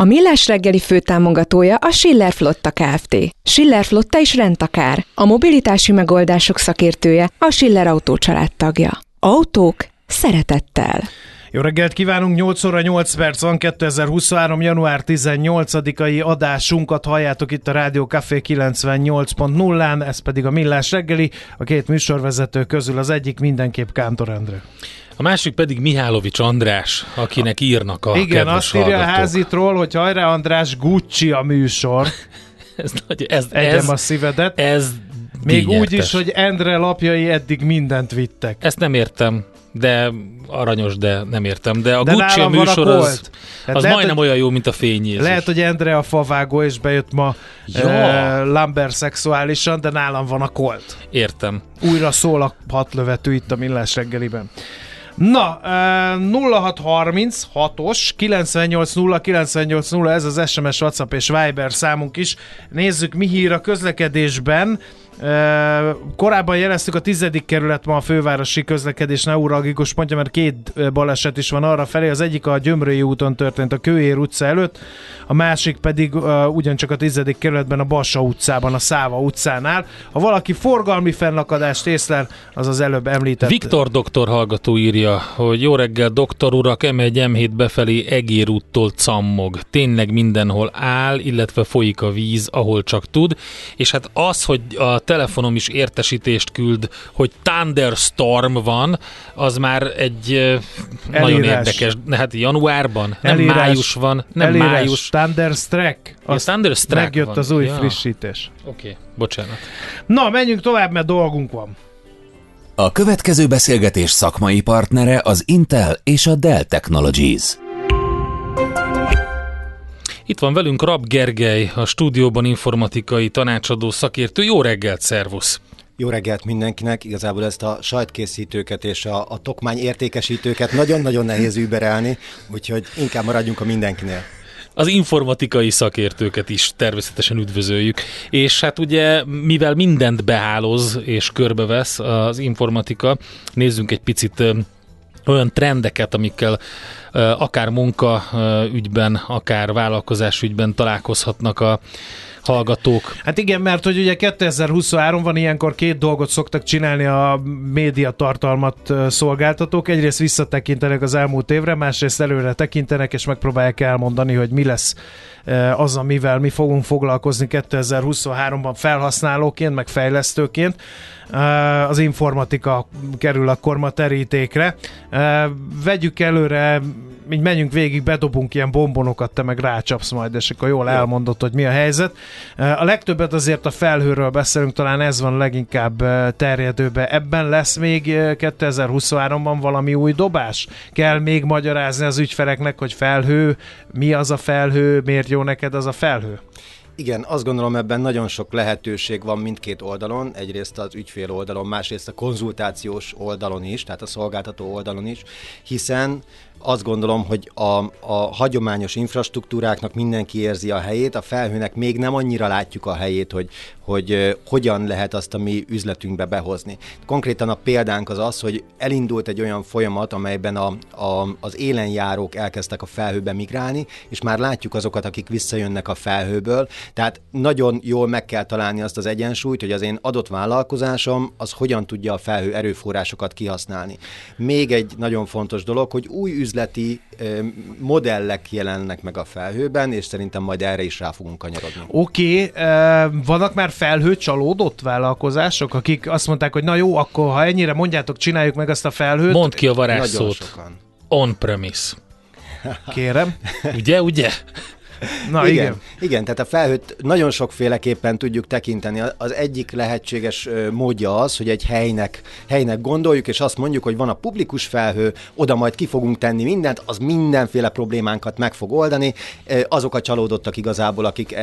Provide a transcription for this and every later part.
A Millás reggeli főtámogatója a Schiller Flotta Kft. Schiller Flotta is rendtakár. A mobilitási megoldások szakértője a Schiller Autó tagja. Autók szeretettel. Jó reggelt kívánunk, 8 óra 8 perc van, 2023. január 18-ai adásunkat halljátok itt a Rádió Café 98.0-án, ez pedig a Millás reggeli, a két műsorvezető közül az egyik mindenképp Kántor Endre. A másik pedig Mihálovics András, akinek írnak a Igen, azt írja hallgatók. a házitról, hogy hajrá András, Gucci a műsor. ez, nagy, ez, Egyem ez, a szívedet. Ez Még úgy is, hogy Endre lapjai eddig mindent vittek. Ezt nem értem de aranyos, de nem értem. De a de Gucci műsor a az, az lehet, majdnem hogy, olyan jó, mint a fény Jézus. Lehet, hogy Endre a favágó, és bejött ma ja. uh, Lambert szexuálisan, de nálam van a kolt. Értem. Újra szól a hatlövető itt a Millás reggeliben. Na, 0630 6-os 980 980 ez az SMS, WhatsApp és Viber számunk is. Nézzük, mi hír a közlekedésben. Korábban jeleztük a tizedik kerület ma a fővárosi közlekedés neuralgikus pontja, mert két baleset is van arra felé. Az egyik a Gyömrői úton történt a Kőér utca előtt, a másik pedig uh, ugyancsak a tizedik kerületben a Bassa utcában, a Száva utcánál. Ha valaki forgalmi fennakadást észlel, az az előbb említett. Viktor doktor hallgató írja, hogy jó reggel, doktor urak, M1 M7 befelé Egér úttól cammog. Tényleg mindenhol áll, illetve folyik a víz, ahol csak tud. És hát az, hogy a telefonom is értesítést küld, hogy Thunderstorm van, az már egy Elírás. nagyon érdekes. Hát januárban, nem Elírás. május van, nem Elírás. május. Thunderstruck? Ja, Thunderstruck Megjött van. az új ja. frissítés. Oké, okay. bocsánat. Na, menjünk tovább, mert dolgunk van. A következő beszélgetés szakmai partnere az Intel és a Dell Technologies. Itt van velünk Rab Gergely, a stúdióban informatikai tanácsadó szakértő. Jó reggelt, szervusz! Jó reggelt mindenkinek! Igazából ezt a sajtkészítőket és a, a tokmány értékesítőket nagyon-nagyon nehéz überelni, úgyhogy inkább maradjunk a mindenkinél az informatikai szakértőket is természetesen üdvözöljük. És hát ugye, mivel mindent behálóz és körbevesz az informatika, nézzünk egy picit olyan trendeket, amikkel akár munka ügyben, akár vállalkozás ügyben találkozhatnak a hallgatók. Hát igen, mert hogy ugye 2023 van ilyenkor két dolgot szoktak csinálni a média tartalmat szolgáltatók. Egyrészt visszatekintenek az elmúlt évre, másrészt előre tekintenek, és megpróbálják elmondani, hogy mi lesz az, amivel mi fogunk foglalkozni 2023-ban felhasználóként, meg fejlesztőként. Az informatika kerül akkor ma terítékre. Vegyük előre így menjünk végig, bedobunk ilyen bombonokat, te meg rácsapsz majd, és akkor jól elmondott, hogy mi a helyzet. A legtöbbet azért a felhőről beszélünk, talán ez van leginkább terjedőbe. Ebben lesz még 2023-ban valami új dobás? Kell még magyarázni az ügyfeleknek, hogy felhő, mi az a felhő, miért jó neked az a felhő? Igen, azt gondolom ebben nagyon sok lehetőség van mindkét oldalon, egyrészt az ügyfél oldalon, másrészt a konzultációs oldalon is, tehát a szolgáltató oldalon is, hiszen azt gondolom, hogy a, a hagyományos infrastruktúráknak mindenki érzi a helyét, a felhőnek még nem annyira látjuk a helyét, hogy, hogy hogyan lehet azt a mi üzletünkbe behozni. Konkrétan a példánk az az, hogy elindult egy olyan folyamat, amelyben a, a, az élenjárók elkezdtek a felhőbe migrálni, és már látjuk azokat, akik visszajönnek a felhőből. Tehát nagyon jól meg kell találni azt az egyensúlyt, hogy az én adott vállalkozásom az hogyan tudja a felhő erőforrásokat kihasználni. Még egy nagyon fontos dolog, hogy új üzleti modellek jelennek meg a felhőben, és szerintem majd erre is rá fogunk kanyarodni. Oké, okay, vannak már felhő csalódott vállalkozások, akik azt mondták, hogy na jó, akkor ha ennyire mondjátok, csináljuk meg azt a felhőt. Mondd ki a varázsszót. On-premise. Kérem. ugye, ugye? Na igen. igen. Igen, tehát a felhőt nagyon sokféleképpen tudjuk tekinteni. Az egyik lehetséges módja az, hogy egy helynek, helynek gondoljuk, és azt mondjuk, hogy van a publikus felhő, oda majd ki fogunk tenni mindent, az mindenféle problémánkat meg fog oldani. Azok a csalódottak igazából, akik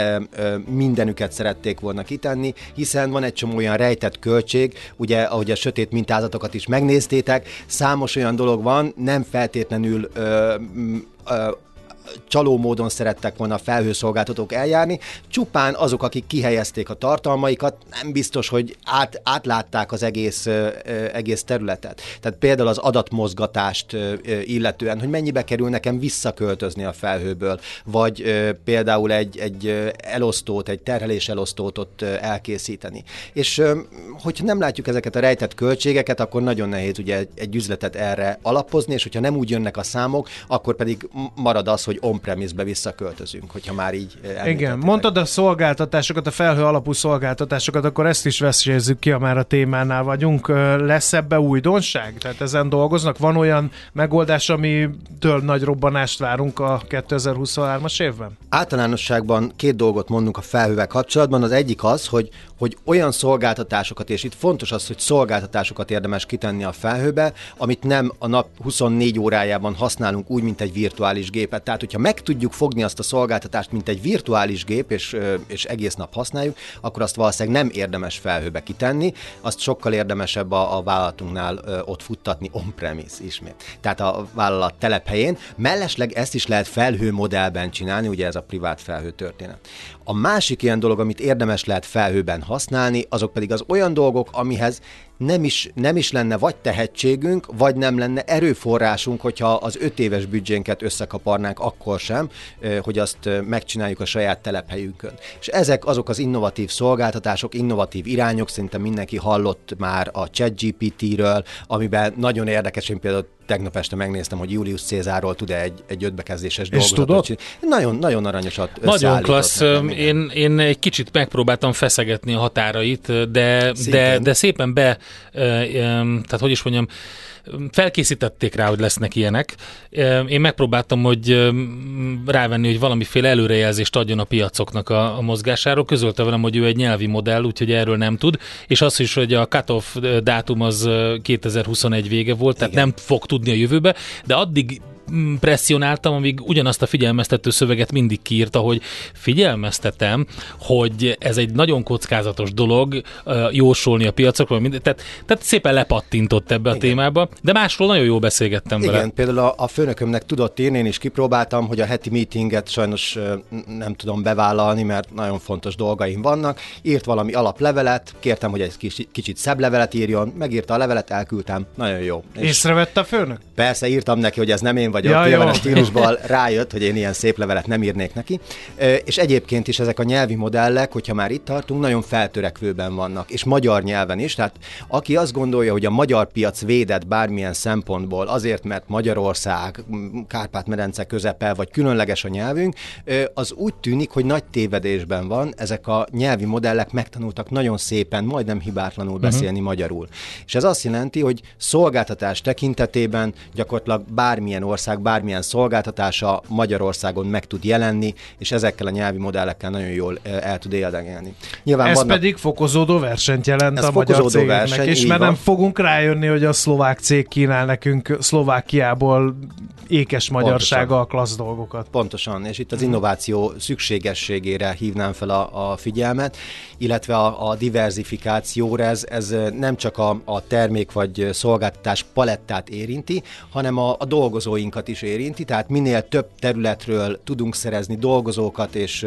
mindenüket szerették volna kitenni, hiszen van egy csomó olyan rejtett költség, ugye, ahogy a sötét mintázatokat is megnéztétek, számos olyan dolog van, nem feltétlenül ö, ö, csaló módon szerettek volna a felhőszolgáltatók eljárni, csupán azok, akik kihelyezték a tartalmaikat, nem biztos, hogy át, átlátták az egész, egész területet. Tehát például az adatmozgatást illetően, hogy mennyibe kerül nekem visszaköltözni a felhőből, vagy például egy, egy elosztót, egy terhelés elosztót ott elkészíteni. És hogyha nem látjuk ezeket a rejtett költségeket, akkor nagyon nehéz ugye egy üzletet erre alapozni, és hogyha nem úgy jönnek a számok, akkor pedig marad az, hogy hogy on-premise-be visszaköltözünk, hogyha már így Igen, mondtad a szolgáltatásokat, a felhő alapú szolgáltatásokat, akkor ezt is veszélyezzük ki, ha már a témánál vagyunk. Lesz ebbe újdonság? Tehát ezen dolgoznak? Van olyan megoldás, amitől nagy robbanást várunk a 2023-as évben? Általánosságban két dolgot mondunk a felhővel kapcsolatban. Az egyik az, hogy, hogy olyan szolgáltatásokat, és itt fontos az, hogy szolgáltatásokat érdemes kitenni a felhőbe, amit nem a nap 24 órájában használunk úgy, mint egy virtuális gépet. Tehát, hogyha meg tudjuk fogni azt a szolgáltatást, mint egy virtuális gép, és, és egész nap használjuk, akkor azt valószínűleg nem érdemes felhőbe kitenni, azt sokkal érdemesebb a, a vállalatunknál ott futtatni on-premise ismét. Tehát a vállalat telephelyén. Mellesleg ezt is lehet felhő modellben csinálni, ugye ez a privát felhő történet. A másik ilyen dolog, amit érdemes lehet felhőben használni, azok pedig az olyan dolgok, amihez nem is, nem is lenne vagy tehetségünk, vagy nem lenne erőforrásunk, hogyha az öt éves büdzsénket összekaparnánk akkor sem, hogy azt megcsináljuk a saját telephelyünkön. És ezek azok az innovatív szolgáltatások, innovatív irányok, szerintem mindenki hallott már a ChatGPT-ről, amiben nagyon érdekes, én például tegnap este megnéztem, hogy Julius Cézárról tud-e egy, egy ötbekezdéses dolgozatot csinálni. Nagyon, nagyon aranyosat Nagyon klassz. Én, én egy kicsit megpróbáltam feszegetni a határait, de, de, de szépen be, tehát hogy is mondjam, felkészítették rá, hogy lesznek ilyenek. Én megpróbáltam, hogy rávenni, hogy valamiféle előrejelzést adjon a piacoknak a, a mozgásáról. Közölte velem, hogy ő egy nyelvi modell, úgyhogy erről nem tud. És az is, hogy a cut-off dátum az 2021 vége volt, tehát Igen. nem fog tudni a jövőbe, de addig presszionáltam, amíg ugyanazt a figyelmeztető szöveget mindig kiírta, hogy figyelmeztetem, hogy ez egy nagyon kockázatos dolog jósolni a piacokról, tehát, tehát szépen lepattintott ebbe a Igen. témába, de másról nagyon jó beszélgettem Igen, vele. Igen, például a, a főnökömnek tudott írni, én is kipróbáltam, hogy a heti meetinget sajnos nem tudom bevállalni, mert nagyon fontos dolgaim vannak. Írt valami alaplevelet, kértem, hogy egy kicsit, kicsit szebb levelet írjon, megírta a levelet, elküldtem, nagyon jó. És Észrevette a főnök? Persze, írtam neki, hogy ez nem én vagyok, ja, a stílusban rájött, hogy én ilyen szép levelet nem írnék neki. És egyébként is ezek a nyelvi modellek, hogyha már itt tartunk, nagyon feltörekvőben vannak, és magyar nyelven is. Tehát aki azt gondolja, hogy a magyar piac védett bármilyen szempontból, azért, mert Magyarország, Kárpát-medence közepe, vagy különleges a nyelvünk, az úgy tűnik, hogy nagy tévedésben van, ezek a nyelvi modellek megtanultak nagyon szépen, majdnem hibátlanul uh-huh. beszélni magyarul. És ez azt jelenti, hogy szolgáltatás tekintetében gyakorlatilag bármilyen ország, bármilyen bármilyen szolgáltatása Magyarországon meg tud jelenni, és ezekkel a nyelvi modellekkel nagyon jól el tud éldegelni. Nyilván Ez vannak... pedig fokozódó versenyt jelent Ez a magyar cégeknek, verseny, és mert van. nem fogunk rájönni, hogy a szlovák cég kínál nekünk Szlovákiából ékes magyarsággal klassz dolgokat. Pontosan, és itt az innováció szükségességére hívnám fel a, a figyelmet, illetve a, a diversifikációra, ez, ez nem csak a, a termék vagy szolgáltatás palettát érinti, hanem a, a dolgozóinkat is érinti, tehát minél több területről tudunk szerezni dolgozókat és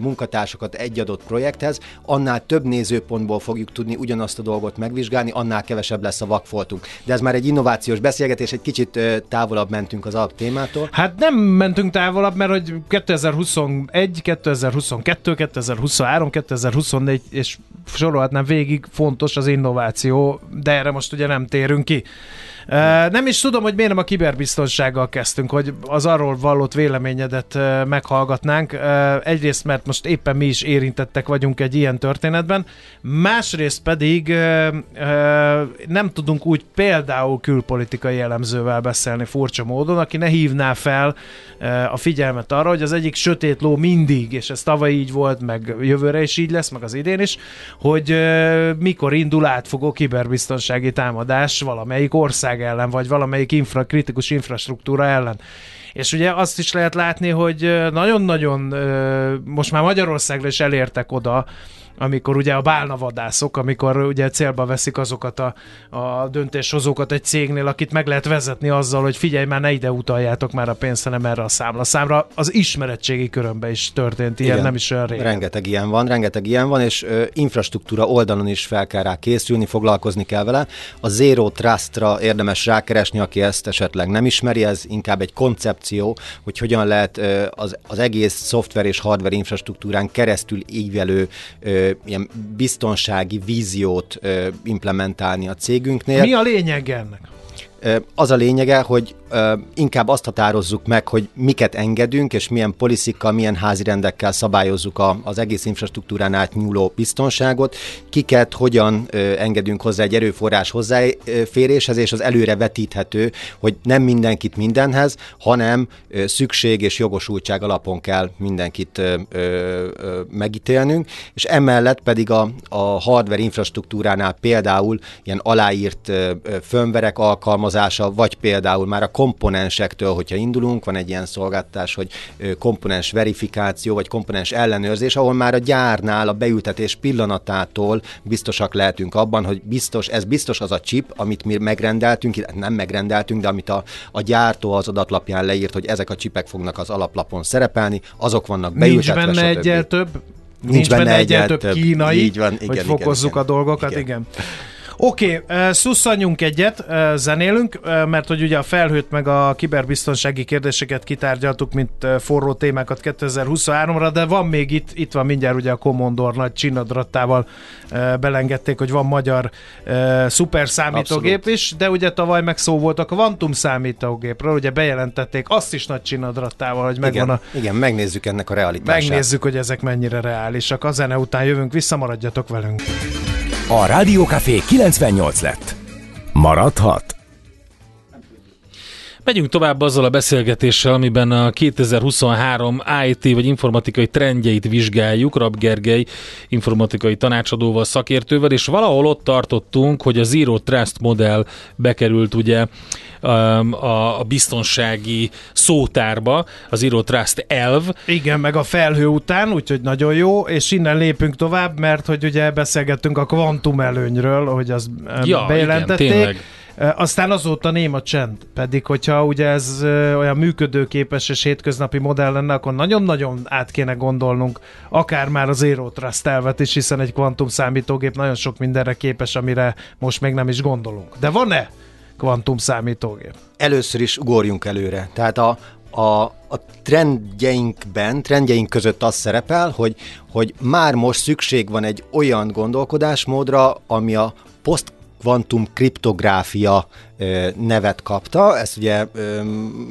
munkatársakat egy adott projekthez, annál több nézőpontból fogjuk tudni ugyanazt a dolgot megvizsgálni, annál kevesebb lesz a vakfoltunk. De ez már egy innovációs beszélgetés, egy kicsit távolabb mentünk az alap témától. Hát nem mentünk távolabb, mert hogy 2021, 2022, 2023, 2024 és sorolhatnám végig, fontos az innováció, de erre most ugye nem térünk ki. Nem is tudom, hogy miért nem a kiberbiztonsággal kezdtünk, hogy az arról vallott véleményedet meghallgatnánk. Egyrészt, mert most éppen mi is érintettek vagyunk egy ilyen történetben, másrészt pedig nem tudunk úgy például külpolitikai elemzővel beszélni furcsa módon, aki ne hívná fel a figyelmet arra, hogy az egyik sötét ló mindig, és ez tavaly így volt, meg jövőre is így lesz, meg az idén is, hogy mikor indul átfogó kiberbiztonsági támadás valamelyik ország ország ellen, vagy valamelyik infra, kritikus infrastruktúra ellen. És ugye azt is lehet látni, hogy nagyon-nagyon most már Magyarországra is elértek oda, amikor ugye a bálnavadászok, amikor ugye célba veszik azokat a, a döntéshozókat egy cégnél, akit meg lehet vezetni azzal, hogy figyelj már, ne ide utaljátok már a pénzt, hanem erre a számla. Számra az ismeretségi körömbe is történt ilyen, Igen, nem is olyan régen. Rengeteg ilyen van, rengeteg ilyen van, és ö, infrastruktúra oldalon is fel kell rá készülni, foglalkozni kell vele. A Zero Trust-ra érdemes rákeresni, aki ezt esetleg nem ismeri, ez inkább egy koncepció, hogy hogyan lehet ö, az, az egész szoftver és hardware infrastruktúrán keresztül ívelő ö, ilyen biztonsági víziót implementálni a cégünknél. Mi a lényeg ennek? Az a lényege, hogy inkább azt határozzuk meg, hogy miket engedünk, és milyen poliszikkal, milyen házirendekkel szabályozzuk a, az egész infrastruktúrán átnyúló biztonságot, kiket, hogyan engedünk hozzá egy erőforrás hozzáféréshez, és az előre vetíthető, hogy nem mindenkit mindenhez, hanem szükség és jogosultság alapon kell mindenkit megítélnünk, és emellett pedig a, a hardware infrastruktúránál például ilyen aláírt fönverek alkalmazása, vagy például már a komponensektől, hogyha indulunk, van egy ilyen szolgáltatás, hogy komponens verifikáció, vagy komponens ellenőrzés, ahol már a gyárnál a beültetés pillanatától biztosak lehetünk abban, hogy biztos, ez biztos az a chip, amit mi megrendeltünk, nem megrendeltünk, de amit a, a gyártó az adatlapján leírt, hogy ezek a csipek fognak az alaplapon szerepelni, azok vannak beültetve. Nincs benne egyel több? Nincs, Nincs benne, benne egyel több, kínai, így van, igen, hogy fokozzuk igen, a dolgokat, igen. igen. Oké, okay, szusszanjunk egyet, zenélünk, mert hogy ugye a felhőt meg a kiberbiztonsági kérdéseket kitárgyaltuk, mint forró témákat 2023-ra, de van még itt, itt van mindjárt ugye a Commodore nagy csinadrattával belengedték, hogy van magyar szuper számítógép Abszolút. is, de ugye tavaly meg szó volt a Quantum számítógépről, ugye bejelentették azt is nagy csinadrattával, hogy megvan igen, a... Igen, megnézzük ennek a realitását. Megnézzük, hogy ezek mennyire reálisak. A zene után jövünk vissza, maradjatok velünk. A Rádiókafé 98 lett. Maradhat? Megyünk tovább azzal a beszélgetéssel, amiben a 2023 IT vagy informatikai trendjeit vizsgáljuk, Rab Gergely informatikai tanácsadóval, szakértővel, és valahol ott tartottunk, hogy a Zero Trust modell bekerült ugye um, a, a biztonsági szótárba, az Zero Trust elv. Igen, meg a felhő után, úgyhogy nagyon jó, és innen lépünk tovább, mert hogy ugye beszélgettünk a kvantum előnyről, hogy az ja, bejelentették. Igen, tényleg aztán azóta néma csend, pedig hogyha ugye ez olyan működőképes és hétköznapi modell lenne, akkor nagyon-nagyon át kéne gondolnunk akár már az Zero Trust elvet is, hiszen egy kvantum számítógép nagyon sok mindenre képes, amire most még nem is gondolunk. De van-e kvantum számítógép? Először is ugorjunk előre. Tehát a, a, a trendjeinkben, trendjeink között az szerepel, hogy, hogy már most szükség van egy olyan gondolkodásmódra, ami a post kvantum kriptográfia nevet kapta, ezt ugye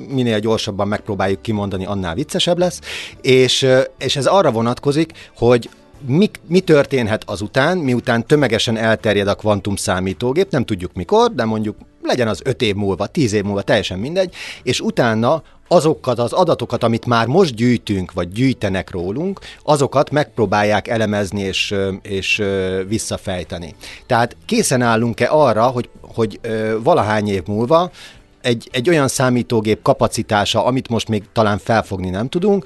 minél gyorsabban megpróbáljuk kimondani, annál viccesebb lesz, és, és ez arra vonatkozik, hogy mi, mi történhet azután, miután tömegesen elterjed a kvantum számítógép, nem tudjuk mikor, de mondjuk legyen az 5 év múlva, 10 év múlva, teljesen mindegy, és utána azokat az adatokat, amit már most gyűjtünk, vagy gyűjtenek rólunk, azokat megpróbálják elemezni és, és visszafejteni. Tehát készen állunk-e arra, hogy, hogy valahány év múlva egy, egy olyan számítógép kapacitása, amit most még talán felfogni nem tudunk,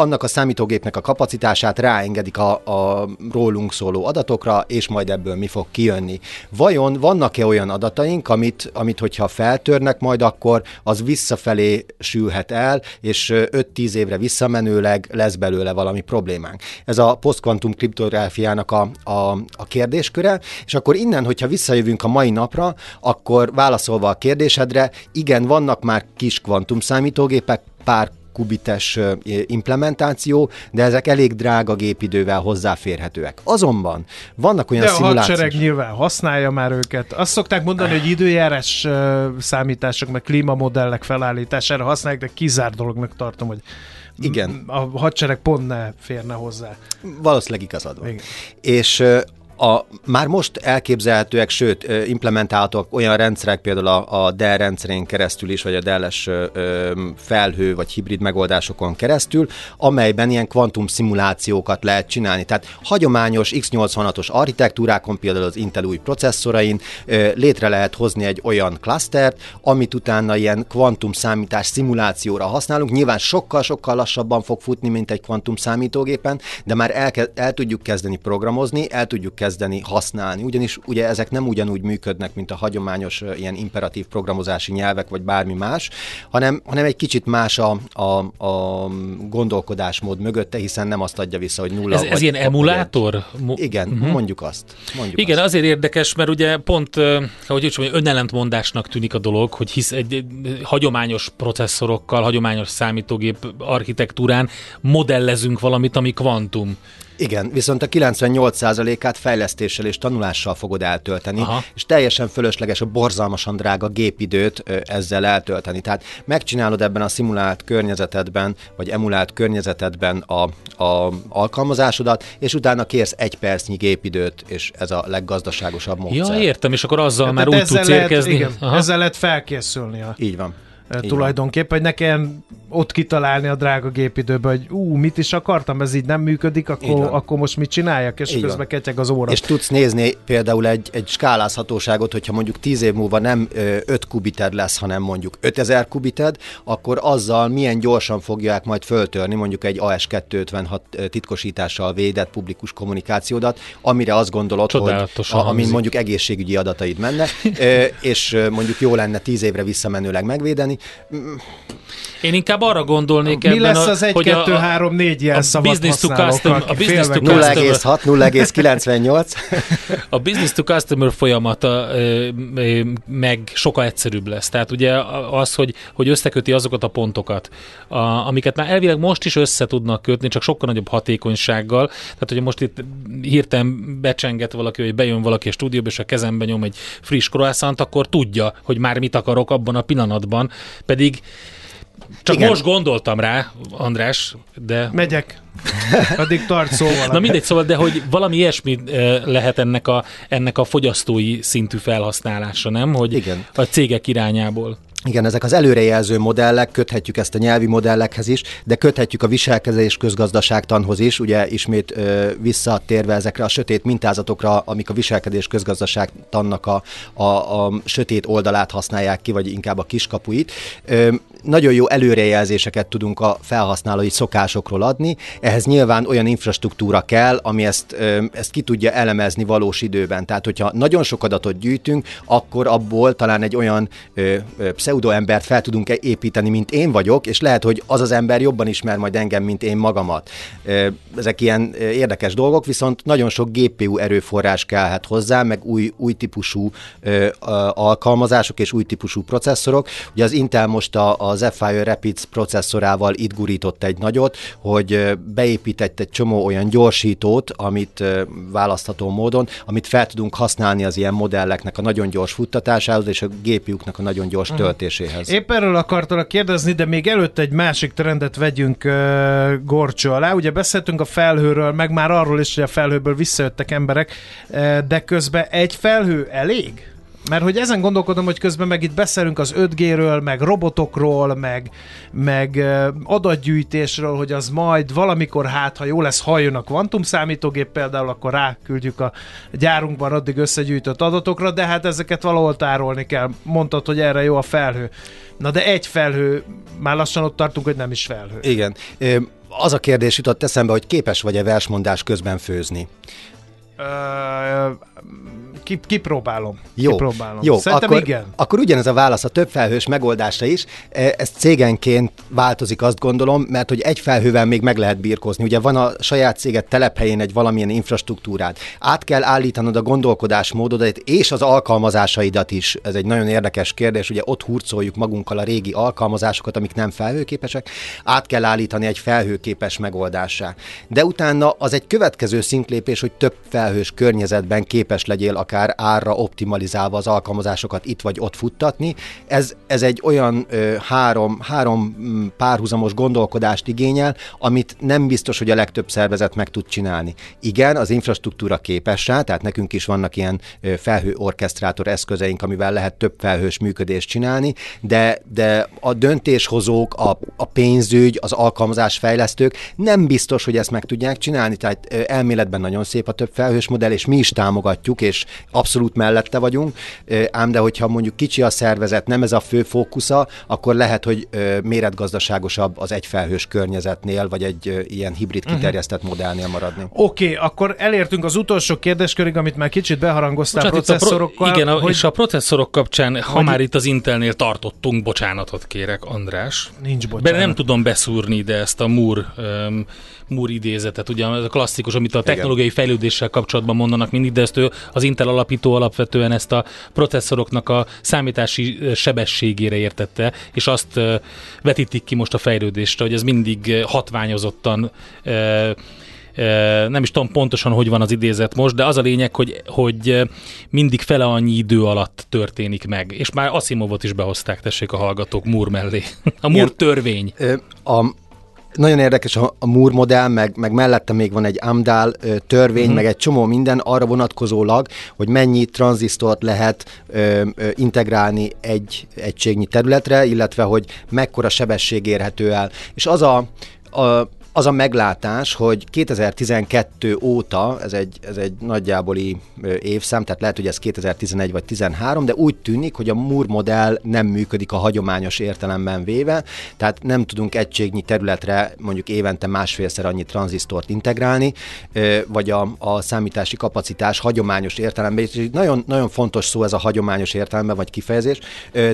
annak a számítógépnek a kapacitását ráengedik a, a rólunk szóló adatokra, és majd ebből mi fog kijönni. Vajon vannak-e olyan adataink, amit, amit hogyha feltörnek majd, akkor az visszafelé sülhet el, és 5-10 évre visszamenőleg lesz belőle valami problémánk. Ez a posztkvantum kriptográfiának a, a, a kérdésköre, és akkor innen, hogyha visszajövünk a mai napra, akkor válaszolva a kérdésedre, igen, vannak már kis kvantum számítógépek, pár kubites implementáció, de ezek elég drága gépidővel hozzáférhetőek. Azonban vannak olyan de a szimulációk... hadsereg nyilván használja már őket. Azt szokták mondani, hogy időjárás számítások, meg klímamodellek felállítására használják, de kizár dolognak tartom, hogy igen. A hadsereg pont ne férne hozzá. Valószínűleg igazad van. Igen. És a, már most elképzelhetőek, sőt, implementálhatók olyan rendszerek, például a, a Dell rendszerén keresztül is, vagy a Dell-es felhő vagy hibrid megoldásokon keresztül, amelyben ilyen kvantum szimulációkat lehet csinálni. Tehát hagyományos x86-os architektúrákon, például az Intel új processzorain létre lehet hozni egy olyan klasztert, amit utána ilyen kvantum számítás szimulációra használunk. Nyilván sokkal-sokkal lassabban fog futni, mint egy kvantum számítógépen, de már el, el tudjuk kezdeni programozni, el tudjuk kezdeni kezdeni használni, ugyanis ugye ezek nem ugyanúgy működnek, mint a hagyományos ilyen imperatív programozási nyelvek, vagy bármi más, hanem, hanem egy kicsit más a, a, a gondolkodásmód mögötte, hiszen nem azt adja vissza, hogy nulla. Ez, ez ilyen emulátor? Igen, uh-huh. mondjuk azt. Mondjuk Igen, azt. azért érdekes, mert ugye pont, hogy úgy mondjam, önellentmondásnak tűnik a dolog, hogy hisz egy hagyományos processzorokkal, hagyományos számítógép architektúrán modellezünk valamit, ami kvantum. Igen, viszont a 98%-át fejlesztéssel és tanulással fogod eltölteni, Aha. és teljesen fölösleges a borzalmasan drága gépidőt ö, ezzel eltölteni. Tehát megcsinálod ebben a szimulált környezetedben, vagy emulált környezetedben a, a alkalmazásodat, és utána kérsz egy percnyi gépidőt, és ez a leggazdaságosabb módszer. Ja, értem, és akkor azzal hát már úgy tudsz lehet, érkezni. Igen, ezzel lehet felkészülni. Így van. Tulajdonképpen, hogy ne kelljen ott kitalálni a drága gépidőben, hogy ú, mit is akartam, ez így nem működik, akkor, akkor most mit csináljak, és így közben ketyeg az óra. És tudsz nézni például egy, egy skálázhatóságot, hogyha mondjuk 10 év múlva nem 5 kubited lesz, hanem mondjuk 5000 kubited, akkor azzal milyen gyorsan fogják majd föltörni mondjuk egy AS256 titkosítással védett publikus kommunikációdat, amire azt gondolod, hogy a, amin mondjuk egészségügyi adataid menne, és mondjuk jó lenne 10 évre visszamenőleg megvédeni. Én inkább arra gondolnék Mi ebben, lesz az 1, 2, 3, 4 jelszavat business to custom, a business to 0,6, 0,98. a business to customer folyamata meg sokkal egyszerűbb lesz. Tehát ugye az, hogy, hogy összeköti azokat a pontokat, a, amiket már elvileg most is össze tudnak kötni, csak sokkal nagyobb hatékonysággal. Tehát, hogy most itt hirtelen becsenget valaki, vagy bejön valaki a stúdióba, és a kezembe nyom egy friss croissant, akkor tudja, hogy már mit akarok abban a pillanatban. Pedig csak Igen. most gondoltam rá, András, de... Megyek. Addig tart szóval. Na mindegy, szóval, de hogy valami ilyesmi eh, lehet ennek a, ennek a fogyasztói szintű felhasználása, nem? Hogy Igen. a cégek irányából. Igen, ezek az előrejelző modellek, köthetjük ezt a nyelvi modellekhez is, de köthetjük a viselkedés közgazdaságtanhoz is, ugye ismét ö, visszatérve ezekre a sötét mintázatokra, amik a viselkedés közgazdaságtannak a, a, a sötét oldalát használják ki, vagy inkább a kiskapuit. Ö, nagyon jó előrejelzéseket tudunk a felhasználói szokásokról adni, ehhez nyilván olyan infrastruktúra kell, ami ezt, ezt ki tudja elemezni valós időben. Tehát, hogyha nagyon sok adatot gyűjtünk, akkor abból talán egy olyan ö, pseudoembert fel tudunk építeni, mint én vagyok, és lehet, hogy az az ember jobban ismer majd engem, mint én magamat. Ezek ilyen érdekes dolgok, viszont nagyon sok GPU erőforrás kellhet hozzá, meg új, új típusú alkalmazások és új típusú processzorok. Ugye az Intel most a, az Zephyr Rapids processzorával itt gurított egy nagyot, hogy beépített egy csomó olyan gyorsítót, amit választható módon, amit fel tudunk használni az ilyen modelleknek a nagyon gyors futtatásához, és a GPU-knak a nagyon gyors uh-huh töltéséhez. Épp erről akartalak kérdezni, de még előtt egy másik trendet vegyünk uh, gorcsó alá. Ugye beszéltünk a felhőről, meg már arról is, hogy a felhőből visszajöttek emberek, de közben egy felhő elég? Mert hogy ezen gondolkodom, hogy közben meg itt beszélünk az 5G-ről, meg robotokról, meg, meg adatgyűjtésről, hogy az majd valamikor hát, ha jó lesz, halljon a kvantum számítógép például, akkor ráküldjük a gyárunkban addig összegyűjtött adatokra, de hát ezeket valahol tárolni kell. Mondtad, hogy erre jó a felhő. Na de egy felhő, már lassan ott tartunk, hogy nem is felhő. Igen. Az a kérdés jutott eszembe, hogy képes vagy-e versmondás közben főzni? Ki, kipróbálom. Jó, kipróbálom. jó Szerintem akkor, igen. akkor ugyanez a válasz a több felhős megoldásra is. E, Ez cégenként változik, azt gondolom, mert hogy egy felhővel még meg lehet birkózni. Ugye van a saját céget telephelyén egy valamilyen infrastruktúrát. Át kell állítanod a gondolkodásmódodat és az alkalmazásaidat is. Ez egy nagyon érdekes kérdés. Ugye ott hurcoljuk magunkkal a régi alkalmazásokat, amik nem felhőképesek. Át kell állítani egy felhőképes megoldásá. De utána az egy következő szintlépés, hogy több felhős környezetben képes legyél akár árra optimalizálva az alkalmazásokat itt vagy ott futtatni. Ez, ez egy olyan ö, három, három mm, párhuzamos gondolkodást igényel, amit nem biztos, hogy a legtöbb szervezet meg tud csinálni. Igen, az infrastruktúra képes rá, tehát nekünk is vannak ilyen felhő orkesztrátor eszközeink, amivel lehet több felhős működést csinálni, de, de a döntéshozók, a, a pénzügy, az alkalmazásfejlesztők nem biztos, hogy ezt meg tudják csinálni, tehát elméletben nagyon szép a több felhős modell, és mi is támogatjuk, és abszolút mellette vagyunk, ám de hogyha mondjuk kicsi a szervezet, nem ez a fő fókusza, akkor lehet, hogy méretgazdaságosabb az egyfelhős környezetnél, vagy egy ilyen hibrid kiterjesztett modellnél maradni. Oké, okay, akkor elértünk az utolsó kérdéskörig, amit már kicsit beharangoztál Bocsánat, itt a processzorokkal. pro- igen, hogy és a processzorok kapcsán, ha hogy- már itt az Intelnél tartottunk, bocsánatot kérek, András. Nincs Be bocsánat. nem tudom beszúrni ide ezt a Moore, um, Moore idézetet, ugye ez a klasszikus, amit a technológiai fejlődéssel kapcsolatban mondanak mindig, de ezt ő, az Intel alapító alapvetően ezt a processzoroknak a számítási sebességére értette, és azt vetítik ki most a fejlődésre, hogy ez mindig hatványozottan nem is tudom pontosan, hogy van az idézet most, de az a lényeg, hogy, hogy mindig fele annyi idő alatt történik meg. És már Asimovot is behozták, tessék a hallgatók Moore mellé. A Igen. törvény. A, nagyon érdekes a, a Moore modell, meg, meg mellette még van egy AMDAL törvény, uh-huh. meg egy csomó minden arra vonatkozólag, hogy mennyi tranzisztort lehet ö, ö, integrálni egy egységnyi területre, illetve hogy mekkora sebesség érhető el. És az a, a az a meglátás, hogy 2012 óta, ez egy, ez egy nagyjáboli évszám, tehát lehet, hogy ez 2011 vagy 13, de úgy tűnik, hogy a Moore modell nem működik a hagyományos értelemben véve, tehát nem tudunk egységnyi területre mondjuk évente másfélszer annyi tranzisztort integrálni, vagy a, a számítási kapacitás hagyományos értelemben, és nagyon, nagyon fontos szó ez a hagyományos értelemben, vagy kifejezés,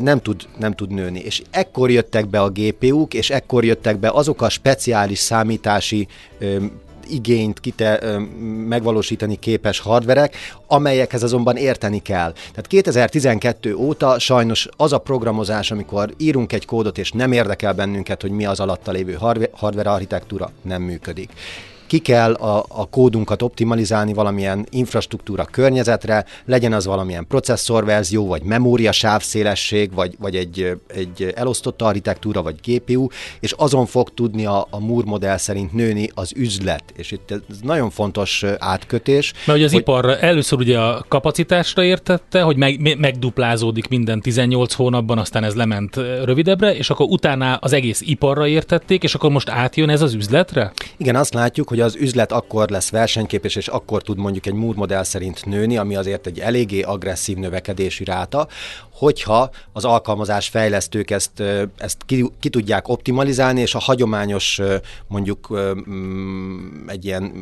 nem tud, nem tud nőni. És ekkor jöttek be a GPU-k, és ekkor jöttek be azok a speciális számítási igényt kite, megvalósítani képes hardverek, amelyekhez azonban érteni kell. Tehát 2012 óta sajnos az a programozás, amikor írunk egy kódot, és nem érdekel bennünket, hogy mi az alatta lévő hardware architektúra, nem működik ki kell a, a kódunkat optimalizálni valamilyen infrastruktúra környezetre, legyen az valamilyen processzorverzió, vagy memória sávszélesség, vagy, vagy egy, egy elosztott architektúra, vagy GPU, és azon fog tudni a, a Moore modell szerint nőni az üzlet. És itt ez nagyon fontos átkötés. Mert hogy az hogy... iparra először ugye a kapacitásra értette, hogy meg, me- megduplázódik minden 18 hónapban, aztán ez lement rövidebbre, és akkor utána az egész iparra értették, és akkor most átjön ez az üzletre? Igen, azt látjuk, hogy az üzlet akkor lesz versenyképes, és akkor tud mondjuk egy Moore szerint nőni, ami azért egy eléggé agresszív növekedési ráta, hogyha az alkalmazás fejlesztők ezt, ezt ki, ki tudják optimalizálni, és a hagyományos mondjuk mm, egy ilyen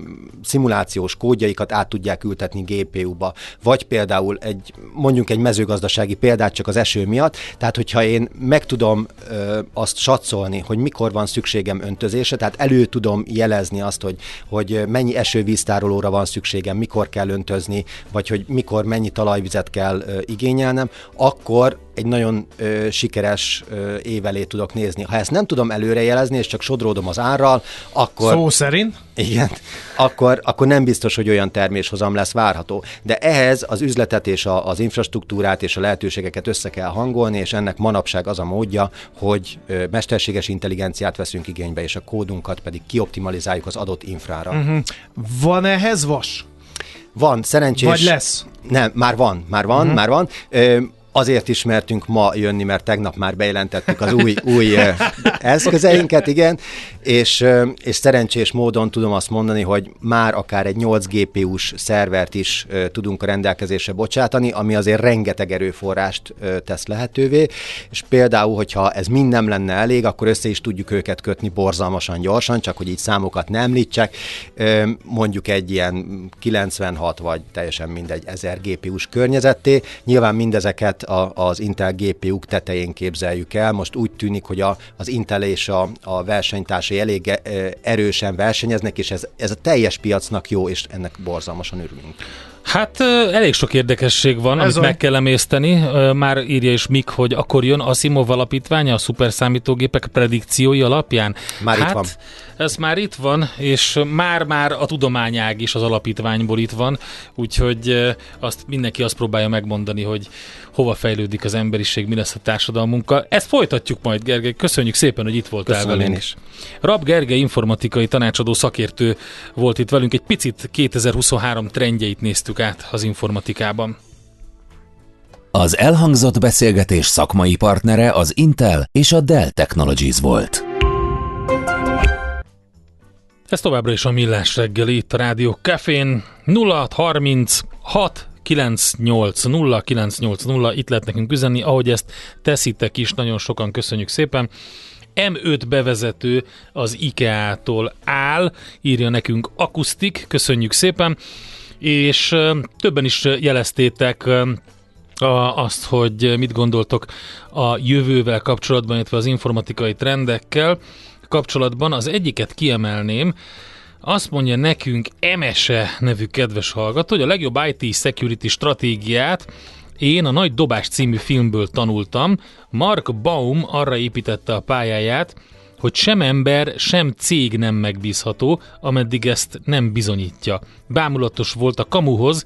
szimulációs kódjaikat át tudják ültetni GPU-ba, vagy például egy, mondjuk egy mezőgazdasági példát csak az eső miatt, tehát hogyha én meg tudom azt satszolni, hogy mikor van szükségem öntözésre, tehát elő tudom jelezni azt, hogy, hogy mennyi esővíztárolóra van szükségem, mikor kell öntözni, vagy hogy mikor mennyi talajvizet kell igényelnem, akkor egy nagyon ö, sikeres ö, év elé tudok nézni. Ha ezt nem tudom előrejelezni, és csak sodródom az árral, akkor... Szó szerint. Igen, akkor, akkor nem biztos, hogy olyan terméshozam lesz várható. De ehhez az üzletet és a, az infrastruktúrát és a lehetőségeket össze kell hangolni, és ennek manapság az a módja, hogy ö, mesterséges intelligenciát veszünk igénybe, és a kódunkat pedig kioptimalizáljuk az adott infrára. Uh-huh. Van ehhez vas? Van, szerencsés... Vagy lesz? Nem, már van, már van, uh-huh. már van. Ö, Azért ismertünk ma jönni, mert tegnap már bejelentettük az új, új eszközeinket, igen, és, és szerencsés módon tudom azt mondani, hogy már akár egy 8 GPU-s szervert is tudunk a rendelkezésre bocsátani, ami azért rengeteg erőforrást tesz lehetővé, és például, hogyha ez mind nem lenne elég, akkor össze is tudjuk őket kötni borzalmasan gyorsan, csak hogy így számokat nem említsek, mondjuk egy ilyen 96 vagy teljesen mindegy 1000 GPU-s környezetté. Nyilván mindezeket a, az Intel GPU-k tetején képzeljük el. Most úgy tűnik, hogy a, az Intel és a, a versenytársai elég erősen versenyeznek, és ez, ez a teljes piacnak jó, és ennek borzalmasan örülünk. Hát elég sok érdekesség van, Ez amit a... meg kell emészteni. Már írja is Mik, hogy akkor jön Asimov alapítványa a szuperszámítógépek predikciói alapján. Már hát, itt van. Ez már itt van, és már-már a tudományág is az alapítványból itt van, úgyhogy azt mindenki azt próbálja megmondani, hogy hova fejlődik az emberiség, mi lesz a társadalmunkkal. Ezt folytatjuk majd, Gergely. Köszönjük szépen, hogy itt voltál Köszönöm velünk. is. Rab Gergely informatikai tanácsadó szakértő volt itt velünk. Egy picit 2023 trendjeit néztük át az informatikában. Az elhangzott beszélgetés szakmai partnere az Intel és a Dell Technologies volt. Ez továbbra is a Millás reggeli itt a Rádió Cafén 0636 980 980, itt lehet nekünk üzenni, ahogy ezt teszitek is, nagyon sokan köszönjük szépen. M5 bevezető az IKEA-tól áll, írja nekünk akusztik, köszönjük szépen, és többen is jeleztétek azt, hogy mit gondoltok a jövővel kapcsolatban, illetve az informatikai trendekkel kapcsolatban. Az egyiket kiemelném, azt mondja nekünk Emese nevű kedves hallgató, hogy a legjobb IT security stratégiát én a Nagy Dobás című filmből tanultam. Mark Baum arra építette a pályáját, hogy sem ember, sem cég nem megbízható, ameddig ezt nem bizonyítja. Bámulatos volt a kamuhoz,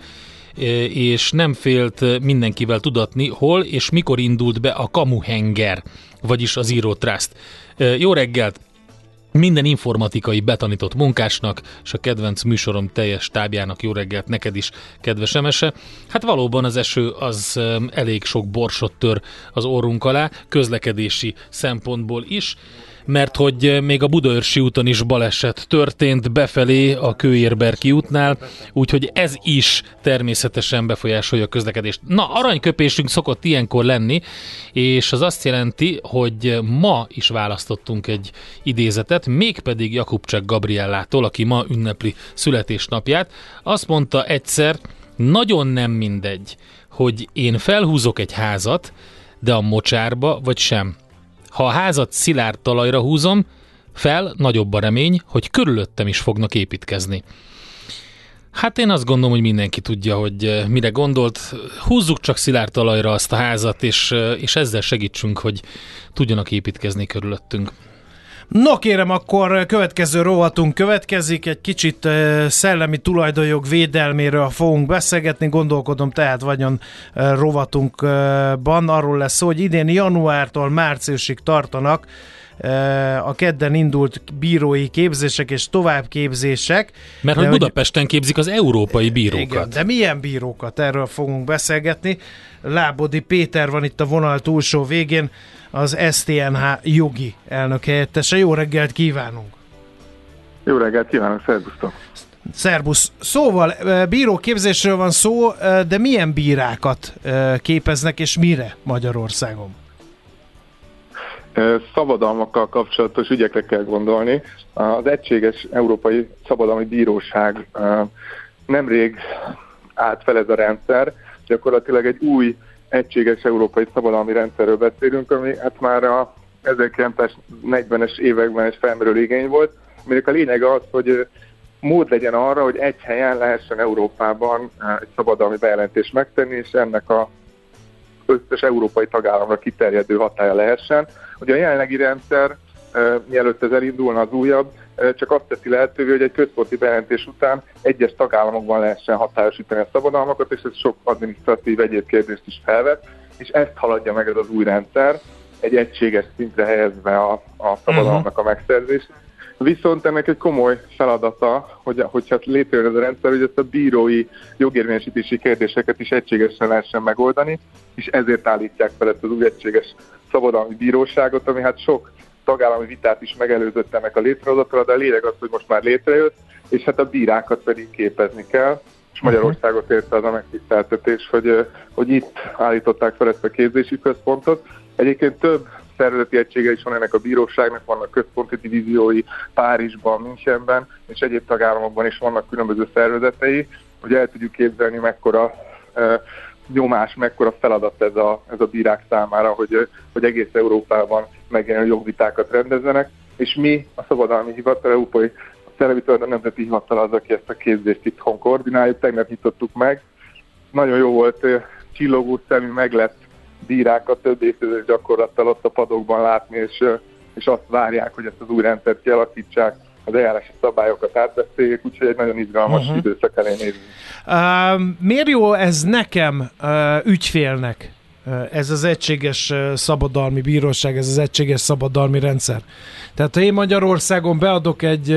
e, és nem félt mindenkivel tudatni, hol és mikor indult be a kamuhenger, vagyis az Zero Trust. E, jó reggelt! minden informatikai betanított munkásnak, és a kedvenc műsorom teljes tábjának jó reggelt neked is, kedves emese. Hát valóban az eső az elég sok borsot tör az orrunk alá, közlekedési szempontból is mert hogy még a Budaörsi úton is baleset történt befelé a Kőérberki útnál, úgyhogy ez is természetesen befolyásolja a közlekedést. Na, aranyköpésünk szokott ilyenkor lenni, és az azt jelenti, hogy ma is választottunk egy idézetet, mégpedig Jakubcsek Gabriellától, aki ma ünnepli születésnapját. Azt mondta egyszer, nagyon nem mindegy, hogy én felhúzok egy házat, de a mocsárba vagy sem. Ha a házat szilárd talajra húzom, fel nagyobb a remény, hogy körülöttem is fognak építkezni. Hát én azt gondolom, hogy mindenki tudja, hogy eh, mire gondolt. Húzzuk csak szilárd talajra azt a házat, és, eh, és ezzel segítsünk, hogy tudjanak építkezni körülöttünk. No kérem, akkor következő rovatunk következik, egy kicsit szellemi tulajdonjog védelméről fogunk beszélgetni, gondolkodom tehát vagyon rovatunkban arról lesz szó, hogy idén januártól márciusig tartanak a kedden indult bírói képzések és továbbképzések. Mert hogy Budapesten képzik az európai bírókat. Igen, de milyen bírókat? Erről fogunk beszélgetni. Lábodi Péter van itt a vonal túlsó végén az STNH jogi elnök helyettese. Jó reggelt kívánunk! Jó reggelt kívánok, szervusztok! Szerbusz. Szóval bíróképzésről van szó, de milyen bírákat képeznek és mire Magyarországon? Szabadalmakkal kapcsolatos ügyekre kell gondolni. Az Egységes Európai Szabadalmi Bíróság nemrég állt fel ez a rendszer, gyakorlatilag egy új egységes európai szabadalmi rendszerről beszélünk, ami hát már a 1940-es években egy felmerülő igény volt, aminek a lényege az, hogy mód legyen arra, hogy egy helyen lehessen Európában egy szabadalmi bejelentést megtenni, és ennek a összes európai tagállamra kiterjedő hatája lehessen. Ugye a jelenlegi rendszer, mielőtt ez elindulna az újabb, csak azt teszi lehetővé, hogy egy központi bejelentés után egyes tagállamokban lehessen hatályosítani a szabadalmakat, és ez sok adminisztratív egyéb kérdést is felvet, és ezt haladja meg ez az új rendszer, egy egységes szintre helyezve a, a szabadalomnak a megszerzést, Viszont ennek egy komoly feladata, hogy, hogyha létrejön ez a rendszer, hogy ezt a bírói jogérvényesítési kérdéseket is egységesen lehessen megoldani, és ezért állítják fel ezt az új egységes szabadalmi bíróságot, ami hát sok tagállami vitát is megelőzött ennek a létrehozatra, de a lényeg az, hogy most már létrejött, és hát a bírákat pedig képezni kell, és Magyarországot érte az a megtiszteltetés, hogy, hogy itt állították fel ezt a képzési központot. Egyébként több szervezeti egysége is van ennek a bíróságnak, vannak központi divíziói Párizsban, Münchenben, és egyéb tagállamokban is vannak különböző szervezetei, hogy el tudjuk képzelni, mekkora e, nyomás, mekkora feladat ez a, ez a bírák számára, hogy, hogy egész Európában megjelenő jogvitákat rendezzenek, és mi a Szabadalmi Hivatal, Európai Szellemi Tulajdon Nemzeti Hivatal az, aki ezt a képzést itthon koordináljuk, tegnap nyitottuk meg. Nagyon jó volt, csillogó szemű meglett bírákat több évtizedes gyakorlattal ott a padokban látni, és, és azt várják, hogy ezt az új rendszert kialakítsák, az eljárási szabályokat átbeszéljék, úgyhogy egy nagyon izgalmas uh-huh. időszak elé nézünk. Uh, miért jó ez nekem uh, ügyfélnek? Ez az egységes szabadalmi bíróság, ez az egységes szabadalmi rendszer. Tehát ha én Magyarországon beadok egy,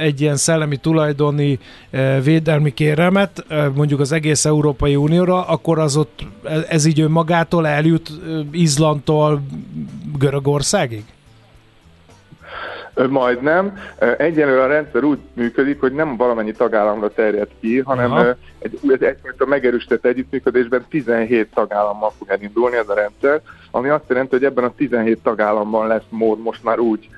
egy ilyen szellemi tulajdoni védelmi kérelmet, mondjuk az egész Európai Unióra, akkor az ott, ez így önmagától eljut Izlandtól Görögországig? Majdnem. Egyelőre a rendszer úgy működik, hogy nem valamennyi tagállamra terjed ki, hanem Aha. egy, egy, egyfajta megerősített együttműködésben 17 tagállammal fog elindulni ez a rendszer, ami azt jelenti, hogy ebben a 17 tagállamban lesz mód most már úgy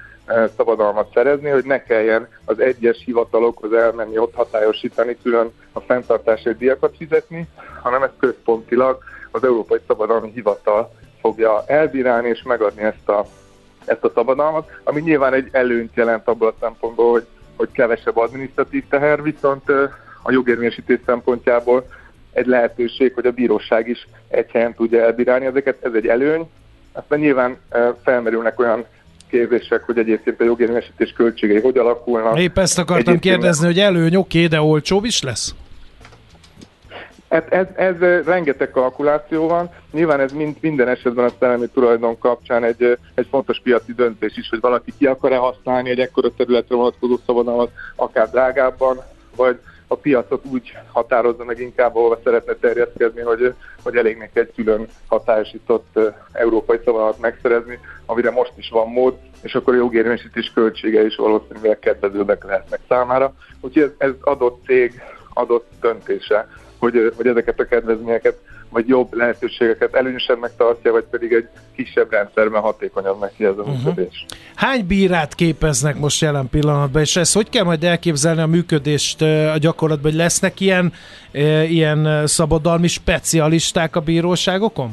szabadalmat szerezni, hogy ne kelljen az egyes hivatalokhoz elmenni, ott hatályosítani, külön a fenntartási díjakat fizetni, hanem ezt központilag az Európai Szabadalmi Hivatal fogja elbírálni és megadni ezt a ezt a szabadalmat, ami nyilván egy előnyt jelent abból a szempontból, hogy, hogy kevesebb adminisztratív teher, viszont a jogérvényesítés szempontjából egy lehetőség, hogy a bíróság is egy helyen tudja elbírálni ezeket, ez egy előny. Aztán nyilván felmerülnek olyan kérdések, hogy egyébként a jogérvényesítés költségei hogy alakulnak. Épp ezt akartam egyébként kérdezni, hogy előny oké, de olcsóbb is lesz? Ez, ez, ez rengeteg kalkuláció van. Nyilván ez mind, minden esetben a szellemi tulajdon kapcsán egy, egy fontos piaci döntés is, hogy valaki ki akar-e használni egy ekkora területre vonatkozó szabadalmat, akár drágábban, vagy a piacot úgy határozza meg inkább, ahol szeretne terjeszkedni, hogy, hogy elég neki egy külön hatályosított európai szabadalmat megszerezni, amire most is van mód, és akkor a jogérvényesítés költsége is valószínűleg kedvezőbbek lehetnek számára. Úgyhogy ez, ez adott cég adott döntése hogy, hogy ezeket a kedvezményeket vagy jobb lehetőségeket előnyösebbnek tartja, vagy pedig egy kisebb rendszerben hatékonyabb neki ez a uh-huh. működés. Hány bírát képeznek most jelen pillanatban, és ezt hogy kell majd elképzelni a működést a gyakorlatban, hogy lesznek ilyen, ilyen szabadalmi specialisták a bíróságokon?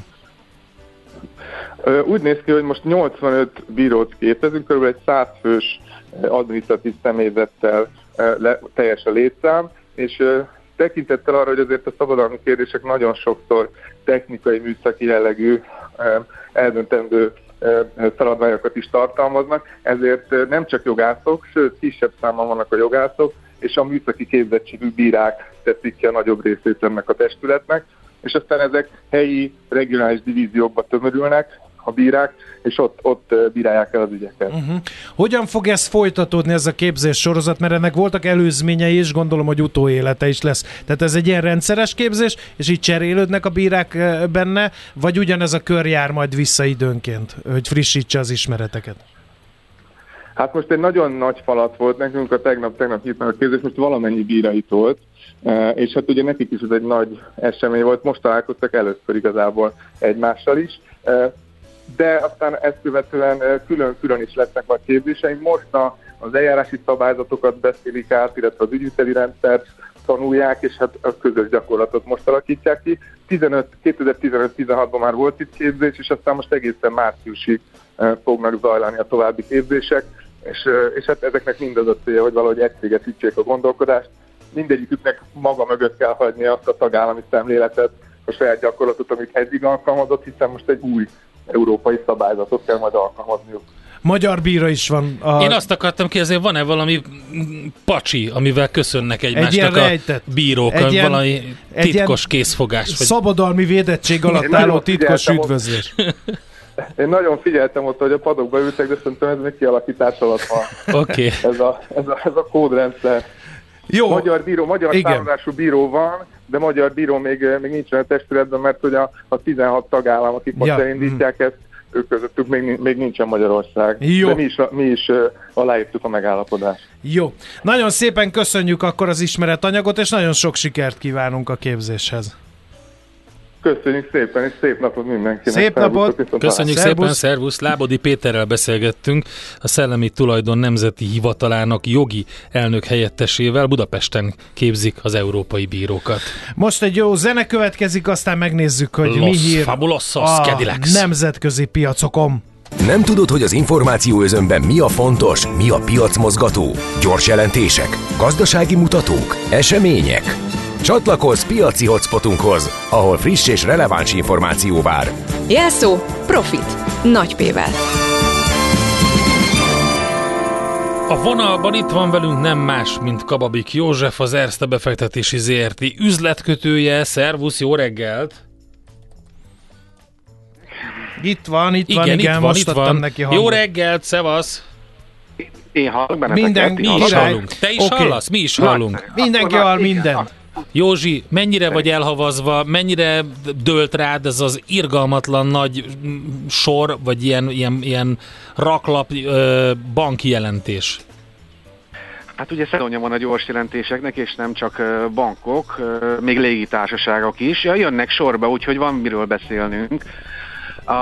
Úgy néz ki, hogy most 85 bírót képezünk, kb. egy 100 fős adminisztratív személyzettel teljes a létszám, és tekintettel arra, hogy azért a szabadalmi kérdések nagyon sokszor technikai, műszaki jellegű eldöntendő feladványokat is tartalmaznak, ezért nem csak jogászok, sőt kisebb számban vannak a jogászok, és a műszaki képzettségű bírák teszik ki a nagyobb részét ennek a testületnek, és aztán ezek helyi, regionális divíziókba tömörülnek, a bírák, és ott, ott bírálják el az ügyeket. Uh-huh. Hogyan fog ez folytatódni, ez a képzés sorozat, mert ennek voltak előzményei, és gondolom, hogy utóélete is lesz. Tehát ez egy ilyen rendszeres képzés, és így cserélődnek a bírák benne, vagy ugyanez a kör jár majd vissza időnként, hogy frissítse az ismereteket? Hát most egy nagyon nagy falat volt nekünk, a tegnap, tegnap meg a képzés, most valamennyi bírai volt, és hát ugye nekik is ez egy nagy esemény volt, most találkoztak először igazából egymással is de aztán ezt követően külön-külön is lesznek majd képzéseink. Most a, az eljárási szabályzatokat beszélik át, illetve az ügyviteli rendszert tanulják, és hát a közös gyakorlatot most alakítják ki. 2015-16-ban már volt itt képzés, és aztán most egészen márciusig fognak zajlani a további képzések, és, és hát ezeknek mind az a célja, hogy valahogy egységesítsék a gondolkodást. Mindegyiküknek maga mögött kell hagyni azt a tagállami szemléletet, a saját gyakorlatot, amit eddig alkalmazott, hiszen most egy új európai szabályzatot kell majd alkalmazniuk. Magyar bíra is van. A... Én azt akartam kérdezni, van-e valami pacsi, amivel köszönnek egymásnak egy a bírók, egy ilyen, valami titkos egy készfogás? Vagy... Szabadalmi védettség alatt álló titkos üdvözlés. Én nagyon figyeltem ott, hogy a padokba ültek, de szerintem ez még kialakítás alatt van. Oké. Okay. Ez, a, ez, a, ez a kódrendszer. Jó. Magyar bíró, magyar támadású bíró van, de magyar bíró még, még nincsen a testületben, mert hogy a, a 16 tagállam, akik most ja. elindítják mm. ezt, ők közöttük még, még nincsen Magyarország. Jó. De mi is, mi is uh, aláírtuk a megállapodást. Jó. Nagyon szépen köszönjük akkor az ismeretanyagot, és nagyon sok sikert kívánunk a képzéshez. Köszönjük szépen, és szép napot mindenkinek. Szép napot! Köszönjük szervusz. szépen, szervusz! Lábodi Péterrel beszélgettünk, a Szellemi Tulajdon Nemzeti Hivatalának jogi elnök helyettesével Budapesten képzik az európai bírókat. Most egy jó zene következik, aztán megnézzük, hogy Los mi hír a Cadillacs. nemzetközi piacokon. Nem tudod, hogy az információ özönben mi a fontos, mi a piacmozgató? Gyors jelentések, gazdasági mutatók, események? Csatlakozz piaci hotspotunkhoz, ahol friss és releváns információ vár. Jelszó Profit. Nagy P-vel. A vonalban itt van velünk nem más, mint Kababik József, az Erste befektetési ZRT üzletkötője. Szervusz, jó reggelt! Itt van, itt igen, van, igen, itt van, most itt van. neki hangot. Jó reggelt, szevasz! Én hallok benneteket. Minden, mi is hallunk. Te is okay. hallasz? Mi is hallunk. Mindenki hall mindent. Józsi, mennyire vagy elhavazva, mennyire dölt rád ez az irgalmatlan nagy sor, vagy ilyen, ilyen, ilyen raklap banki jelentés? Hát ugye szezonja van a gyors jelentéseknek, és nem csak bankok, még légitársaságok is. Ja, jönnek sorba, úgyhogy van miről beszélnünk. A,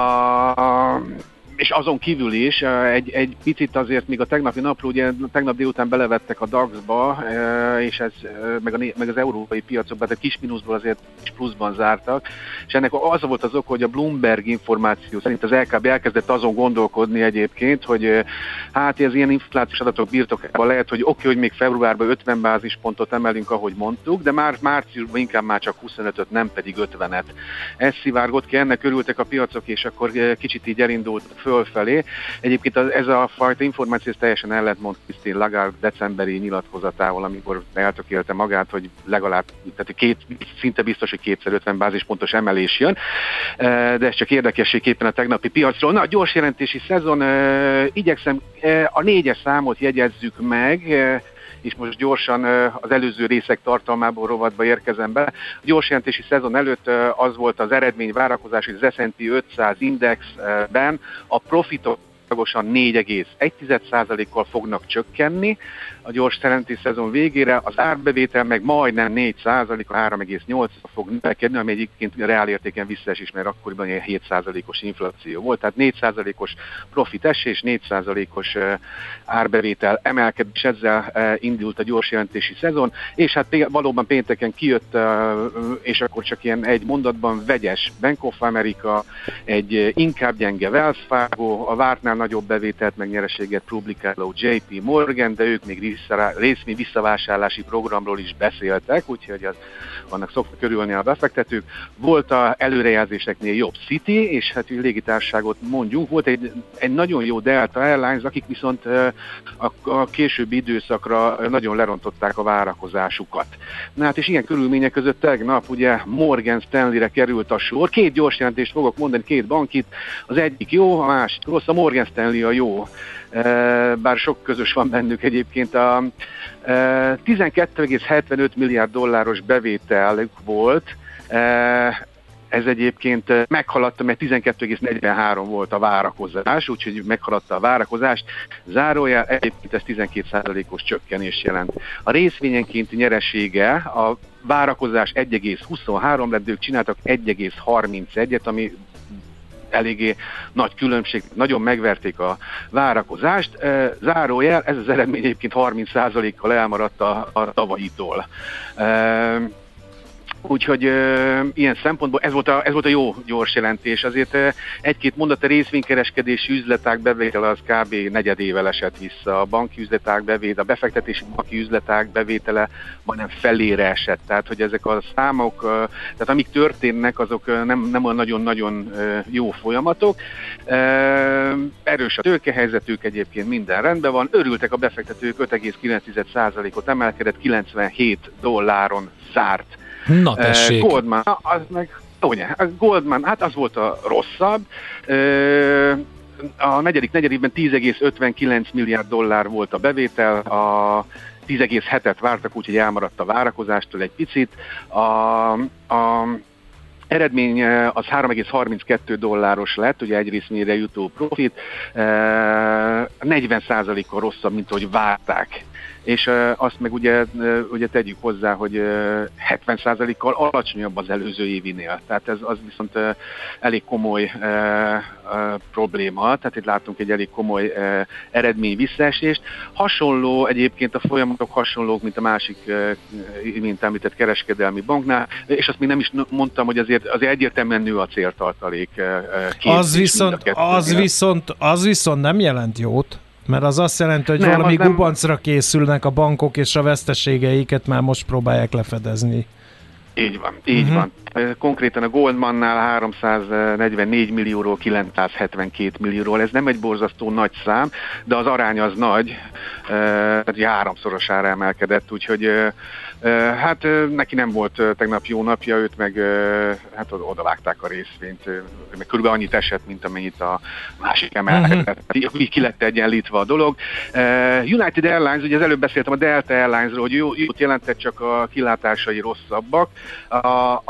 és azon kívül is egy, egy picit azért, míg a tegnapi napról, ugye tegnap délután belevettek a DAX-ba, és ez meg, a, meg az európai piacokban, tehát kis mínuszból azért kis pluszban zártak, és ennek az volt az ok, hogy a Bloomberg információ szerint az LKB elkezdett azon gondolkodni egyébként, hogy hát ez ilyen inflációs adatok birtokában lehet, hogy oké, okay, hogy még februárban 50 bázispontot emelünk, ahogy mondtuk, de már márciusban inkább már csak 25-öt, nem pedig 50-et. Ez szivárgott ki, ennek örültek a piacok, és akkor kicsit így elindult fölfelé. Egyébként az, ez a fajta információ teljesen ellentmond Christine Lagarde decemberi nyilatkozatával, amikor eltökélte magát, hogy legalább tehát két, szinte biztos, hogy kétszer 50 bázispontos emelés jön. De ez csak érdekességképpen a tegnapi piacról. Na, a gyors jelentési szezon, igyekszem a négyes számot jegyezzük meg, és most gyorsan az előző részek tartalmából rovatba érkezem be. A gyors jelentési szezon előtt az volt az eredmény várakozás, hogy az S&P 500 indexben a profitok 4,1%-kal fognak csökkenni, a gyors szerenti szezon végére, az árbevétel meg majdnem 4%, a 3,8 fog növekedni, ami egyébként a reál értéken visszaesés, mert akkoriban ilyen 7%-os infláció volt, tehát 4%-os profit esés, 4%-os árbevétel emelkedés, ezzel indult a gyors jelentési szezon, és hát valóban pénteken kijött, és akkor csak ilyen egy mondatban vegyes Bank of America, egy inkább gyenge Wells Fargo, a vártnál nagyobb bevételt, meg nyereséget publikáló JP Morgan, de ők még vissza, részmi visszavásárlási programról is beszéltek, úgyhogy az, vannak szoktak körülni a befektetők. Volt a előrejelzéseknél jobb City, és hát légitárságot mondjunk. Volt egy, egy nagyon jó Delta Airlines, akik viszont a, a későbbi időszakra nagyon lerontották a várakozásukat. Na hát és ilyen körülmények között tegnap ugye Morgan Stanley-re került a sor. Két gyors jelentést fogok mondani, két bankit. Az egyik jó, a másik rossz. A Morgan Stanley a jó bár sok közös van bennük egyébként. A 12,75 milliárd dolláros bevételük volt, ez egyébként meghaladta, mert 12,43 volt a várakozás, úgyhogy meghaladta a várakozást. Zárójel egyébként ez 12%-os csökkenés jelent. A részvényenkénti nyeresége a várakozás 1,23 lett, ők csináltak 1,31-et, ami eléggé nagy különbség, nagyon megverték a várakozást. Zárójel, ez az eredmény egyébként 30%-kal elmaradt a, a tavalyitól. Úgyhogy e, ilyen szempontból ez volt, a, ez volt a jó gyors jelentés. Azért e, egy-két mondat a részvénykereskedési üzleták bevétele az kb. negyedével esett vissza. A banki üzleták bevétele, a befektetési banki üzleták bevétele majdnem felére esett. Tehát, hogy ezek a számok, e, tehát amik történnek, azok nem, nem olyan nagyon-nagyon e, jó folyamatok. E, erős a tőkehelyzetük, egyébként minden rendben van. Örültek a befektetők, 5,9%-ot emelkedett, 97 dolláron zárt Na tessék. Goldman, az meg Ugye, a Goldman, hát az volt a rosszabb. A negyedik negyedében 10,59 milliárd dollár volt a bevétel, a 10,7-et vártak, úgyhogy elmaradt a várakozástól egy picit. A, a Eredmény az 3,32 dolláros lett, ugye egy részmére jutó profit, 40%-kal rosszabb, mint ahogy várták és azt meg ugye, ugye tegyük hozzá, hogy 70%-kal alacsonyabb az előző évinél. Tehát ez az viszont elég komoly probléma, tehát itt látunk egy elég komoly eredmény visszaesést. Hasonló egyébként a folyamatok hasonlók, mint a másik, mint említett kereskedelmi banknál, és azt még nem is mondtam, hogy azért, azért egyértelműen nő a céltartalék. Az viszont, az, viszont, az viszont nem jelent jót. Mert az azt jelenti, hogy nem, valami nem... gubancra készülnek a bankok, és a veszteségeiket már most próbálják lefedezni. Így van, így uh-huh. van. Konkrétan a Goldmannál 344 millióról 972 millióról. Ez nem egy borzasztó nagy szám, de az arány az nagy, tehát háromszorosára emelkedett, úgyhogy Hát neki nem volt tegnap jó napja, őt meg hát odavágták a részvényt, meg körülbelül annyit esett, mint amennyit a másik emelkedett. Uh-huh. Ki lett egyenlítve a dolog. United Airlines, ugye az előbb beszéltem a Delta Airlinesról, hogy jó, jót jelentett, csak a kilátásai rosszabbak. A,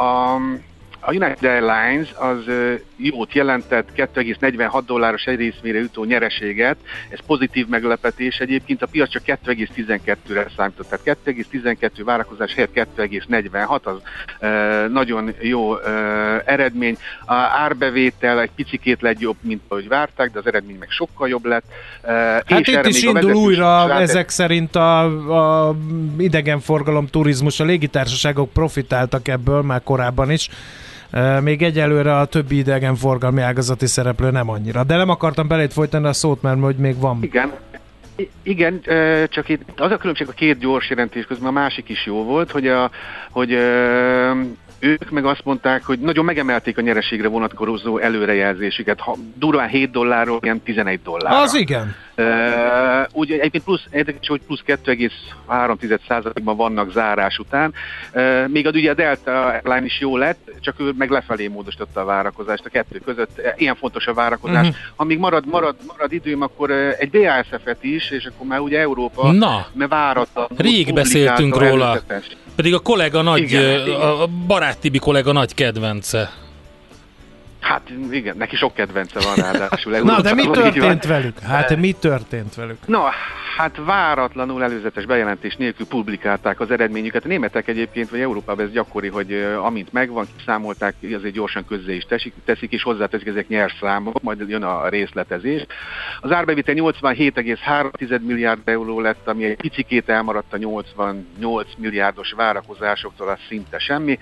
a a United Airlines az jót jelentett 2,46 dolláros egy részmére jutó nyereséget, ez pozitív meglepetés egyébként, a piac csak 2,12-re számított, tehát 2,12 várakozás helyett 2,46 az nagyon jó eredmény. A árbevétel egy picikét lett jobb, mint ahogy várták, de az eredmény meg sokkal jobb lett. Hát és itt is indul újra rátett... ezek szerint a, a idegenforgalom, turizmus, a légitársaságok profitáltak ebből már korábban is. Még egyelőre a többi idegenforgalmi ágazati szereplő nem annyira. De nem akartam belét folytani a szót, mert hogy még van. Igen. Igen, csak itt az a különbség a két gyors jelentés közben, a másik is jó volt, hogy, a, hogy ők meg azt mondták, hogy nagyon megemelték a nyereségre vonatkozó előrejelzésüket. Ha durván 7 dollárról, ilyen 11 dollár. Az igen. Uh, úgy egyébként plusz, érdekes, hogy plusz 2,3%-ban vannak zárás után. Uh, még az ugye a Delta Airline is jó lett, csak ő meg lefelé módosította a várakozást a kettő között. Ilyen fontos a várakozás. Uh-huh. Amíg marad, marad, marad időm, akkor egy BASF-et is, és akkor már ugye Európa, Na, mert váratlan. Rég beszéltünk róla. Előzetes. Pedig a kollega nagy, igen, a barát Tibi kollega nagy kedvence. Hát igen, neki sok kedvence van ráadásul. Na, de mi történt velük? Hát mi történt velük? Na, hát váratlanul előzetes bejelentés nélkül publikálták az eredményüket. A németek egyébként, vagy Európában ez gyakori, hogy amint megvan, kiszámolták, azért gyorsan közzé is teszik, teszik és hozzáteszik, ezek nyerszámok, majd jön a részletezés. Az árbevétel 87,3 milliárd euró lett, ami egy picikét elmaradt a 88 milliárdos várakozásoktól, az szinte semmi.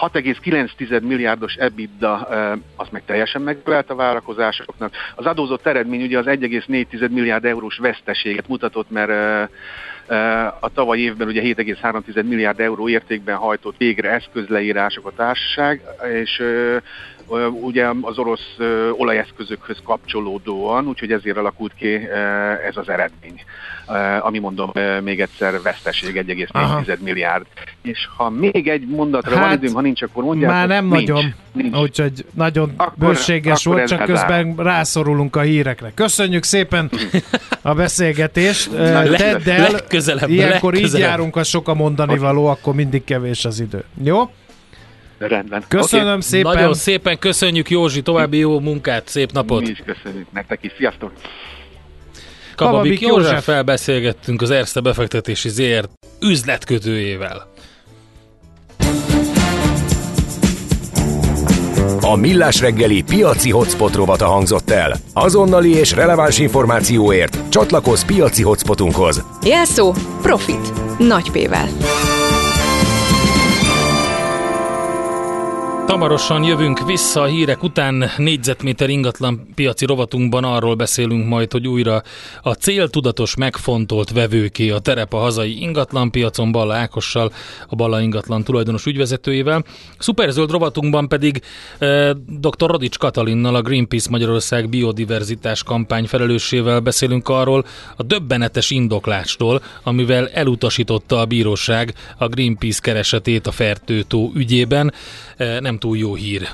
6,9 milliárdos EBITDA, az meg teljesen megfelelt a várakozásoknak. Az adózott eredmény ugye az 1,4 milliárd eurós veszteséget mutatott, mert a tavaly évben ugye 7,3 milliárd euró értékben hajtott végre eszközleírások a társaság, és ugye az orosz olajeszközökhöz kapcsolódóan, úgyhogy ezért alakult ki ez az eredmény, ami mondom még egyszer veszteség 1,4 milliárd. És ha még egy mondatra hát, van időm, ha nincs, akkor mondják. Már nem nincs, nagyon, nincs. úgyhogy nagyon akkor, bőséges akkor volt, csak közben rá. rászorulunk a hírekre. Köszönjük szépen a beszélgetést. Tedd el, ilyenkor legközelebb. így járunk, ha sok a mondani való, akkor mindig kevés az idő. Jó? Rendben. Köszönöm okay. szépen. Nagyon szépen köszönjük Józsi, további jó munkát, szép napot. Mi is köszönjük nektek is. Sziasztok! Kababik József felbeszélgettünk az Erste befektetési ZRT üzletkötőjével. A Millás reggeli piaci hotspot rovata hangzott el. Azonnali és releváns információért csatlakozz piaci hotspotunkhoz. Jelszó Profit. Nagy P-vel. Hamarosan jövünk vissza a hírek után négyzetméter ingatlan piaci rovatunkban arról beszélünk majd, hogy újra a céltudatos megfontolt vevőké a terep a hazai ingatlan piacon Balla Ákossal, a Balla ingatlan tulajdonos ügyvezetőjével. Szuperzöld rovatunkban pedig eh, dr. Radics Katalinnal, a Greenpeace Magyarország biodiverzitás kampány felelőssével beszélünk arról a döbbenetes indoklásról, amivel elutasította a bíróság a Greenpeace keresetét a Fertőtó ügyében. Eh, nem túl jó hír